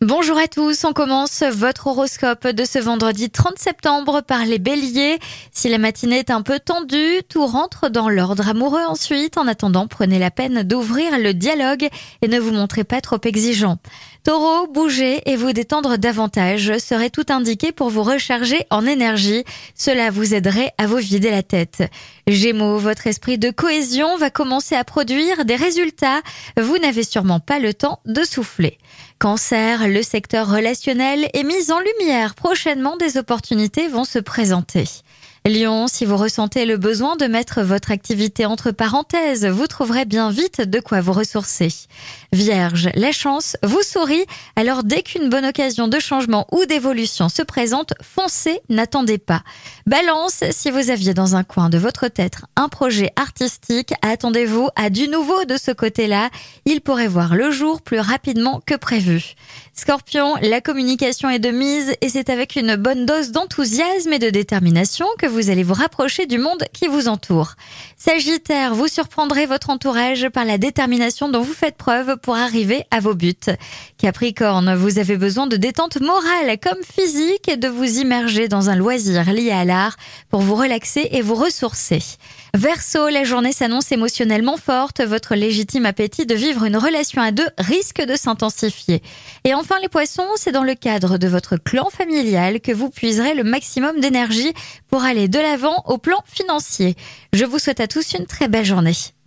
Bonjour à tous, on commence votre horoscope de ce vendredi 30 septembre par les béliers. Si la matinée est un peu tendue, tout rentre dans l'ordre amoureux ensuite. En attendant, prenez la peine d'ouvrir le dialogue et ne vous montrez pas trop exigeant. Taureau, bougez et vous détendre davantage serait tout indiqué pour vous recharger en énergie. Cela vous aiderait à vous vider la tête. Gémeaux, votre esprit de cohésion va commencer à produire des résultats. Vous n'avez sûrement pas le temps de souffler. Cancer, le secteur relationnel est mis en lumière. Prochainement, des opportunités vont se présenter. Lion, si vous ressentez le besoin de mettre votre activité entre parenthèses, vous trouverez bien vite de quoi vous ressourcer. Vierge, la chance vous sourit, alors dès qu'une bonne occasion de changement ou d'évolution se présente, foncez, n'attendez pas. Balance, si vous aviez dans un coin de votre tête un projet artistique, attendez-vous à du nouveau de ce côté-là, il pourrait voir le jour plus rapidement que prévu. Scorpion, la communication est de mise et c'est avec une bonne dose d'enthousiasme et de détermination vous allez vous rapprocher du monde qui vous entoure. Sagittaire, vous surprendrez votre entourage par la détermination dont vous faites preuve pour arriver à vos buts. Capricorne, vous avez besoin de détente morale comme physique et de vous immerger dans un loisir lié à l'art pour vous relaxer et vous ressourcer. Verseau, la journée s'annonce émotionnellement forte. Votre légitime appétit de vivre une relation à deux risque de s'intensifier. Et enfin, les poissons, c'est dans le cadre de votre clan familial que vous puiserez le maximum d'énergie pour aller de l'avant au plan financier. Je vous souhaite à tous une très belle journée.